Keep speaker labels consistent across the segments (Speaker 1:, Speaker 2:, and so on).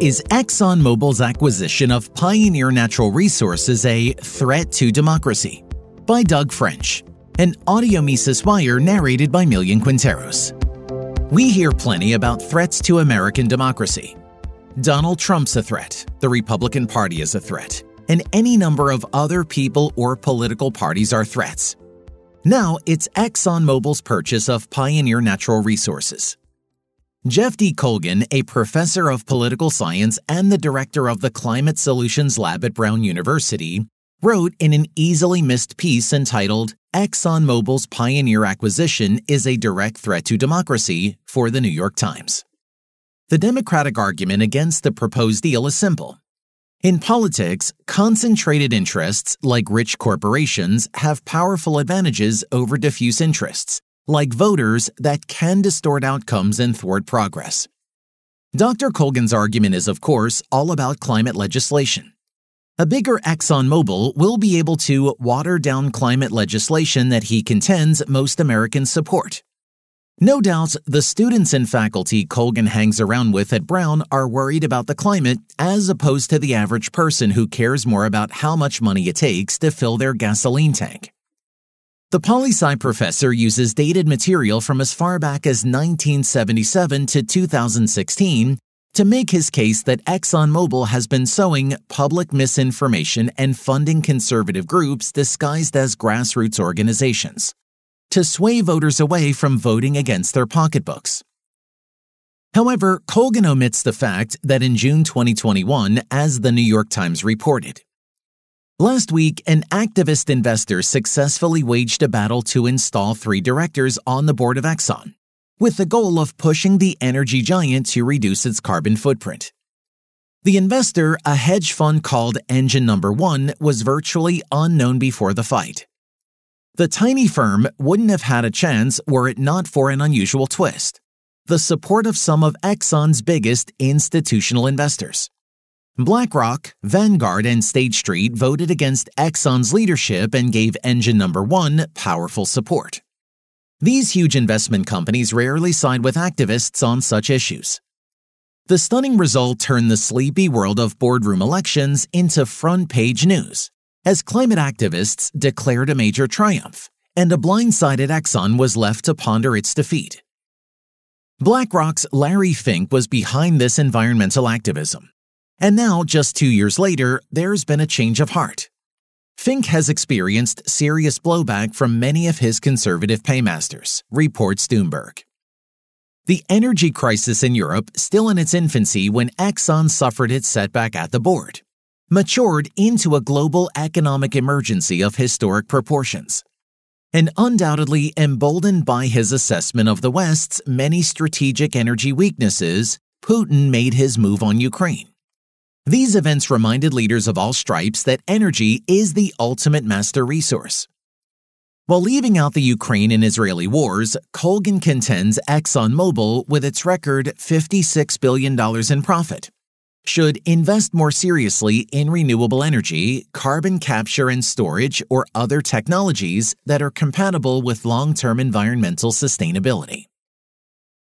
Speaker 1: Is ExxonMobil's acquisition of Pioneer Natural Resources a threat to democracy? By Doug French, an audio Mises Wire narrated by Millian Quinteros. We hear plenty about threats to American democracy. Donald Trump's a threat, the Republican Party is a threat, and any number of other people or political parties are threats. Now it's ExxonMobil's purchase of Pioneer Natural Resources. Jeff D. Colgan, a professor of political science and the director of the Climate Solutions Lab at Brown University, wrote in an easily missed piece entitled ExxonMobil's Pioneer acquisition is a direct threat to democracy for the New York Times. The Democratic argument against the proposed deal is simple. In politics, concentrated interests, like rich corporations, have powerful advantages over diffuse interests, like voters that can distort outcomes and thwart progress. Dr. Colgan's argument is, of course, all about climate legislation. A bigger ExxonMobil will be able to water down climate legislation that he contends most Americans support. No doubt, the students and faculty Colgan hangs around with at Brown are worried about the climate as opposed to the average person who cares more about how much money it takes to fill their gasoline tank. The poli sci professor uses dated material from as far back as 1977 to 2016 to make his case that ExxonMobil has been sowing public misinformation and funding conservative groups disguised as grassroots organizations to sway voters away from voting against their pocketbooks. However, Colgan omits the fact that in June 2021, as the New York Times reported, Last week, an activist investor successfully waged a battle to install three directors on the board of Exxon, with the goal of pushing the energy giant to reduce its carbon footprint. The investor, a hedge fund called Engine Number One, was virtually unknown before the fight. The tiny firm wouldn't have had a chance were it not for an unusual twist the support of some of Exxon's biggest institutional investors. BlackRock, Vanguard, and State Street voted against Exxon's leadership and gave Engine Number One powerful support. These huge investment companies rarely side with activists on such issues. The stunning result turned the sleepy world of boardroom elections into front page news, as climate activists declared a major triumph, and a blindsided Exxon was left to ponder its defeat. BlackRock's Larry Fink was behind this environmental activism and now, just two years later, there's been a change of heart. Fink has experienced serious blowback from many of his conservative paymasters, reports Doomberg. The energy crisis in Europe, still in its infancy when Exxon suffered its setback at the board, matured into a global economic emergency of historic proportions. And undoubtedly emboldened by his assessment of the West's many strategic energy weaknesses, Putin made his move on Ukraine. These events reminded leaders of all stripes that energy is the ultimate master resource. While leaving out the Ukraine and Israeli wars, Colgan contends ExxonMobil, with its record $56 billion in profit, should invest more seriously in renewable energy, carbon capture and storage, or other technologies that are compatible with long term environmental sustainability.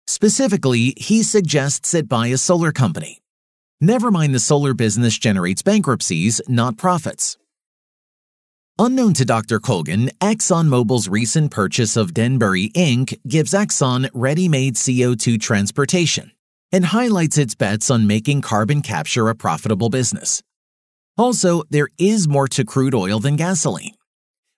Speaker 1: Specifically, he suggests it buy a solar company Never mind the solar business generates bankruptcies, not profits. Unknown to Dr. Colgan, ExxonMobil's recent purchase of Denbury Inc. gives Exxon ready made CO2 transportation and highlights its bets on making carbon capture a profitable business. Also, there is more to crude oil than gasoline.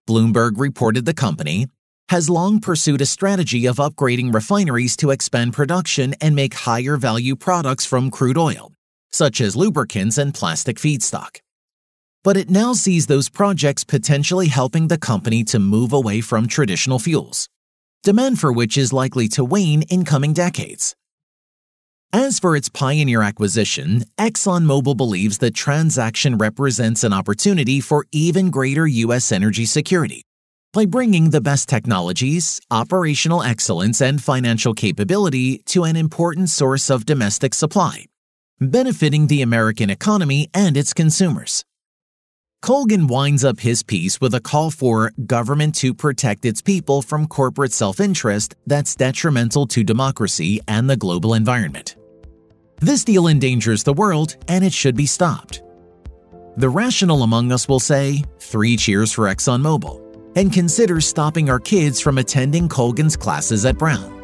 Speaker 1: Bloomberg reported the company has long pursued a strategy of upgrading refineries to expand production and make higher value products from crude oil such as lubricants and plastic feedstock. But it now sees those projects potentially helping the company to move away from traditional fuels, demand for which is likely to wane in coming decades. As for its pioneer acquisition, ExxonMobil believes the transaction represents an opportunity for even greater U.S. energy security by bringing the best technologies, operational excellence, and financial capability to an important source of domestic supply benefiting the American economy and its consumers. Colgan winds up his piece with a call for government to protect its people from corporate self interest that's detrimental to democracy and the global environment. This deal endangers the world and it should be stopped. The rational among us will say, three cheers for ExxonMobil, and consider stopping our kids from attending Colgan's classes at Brown.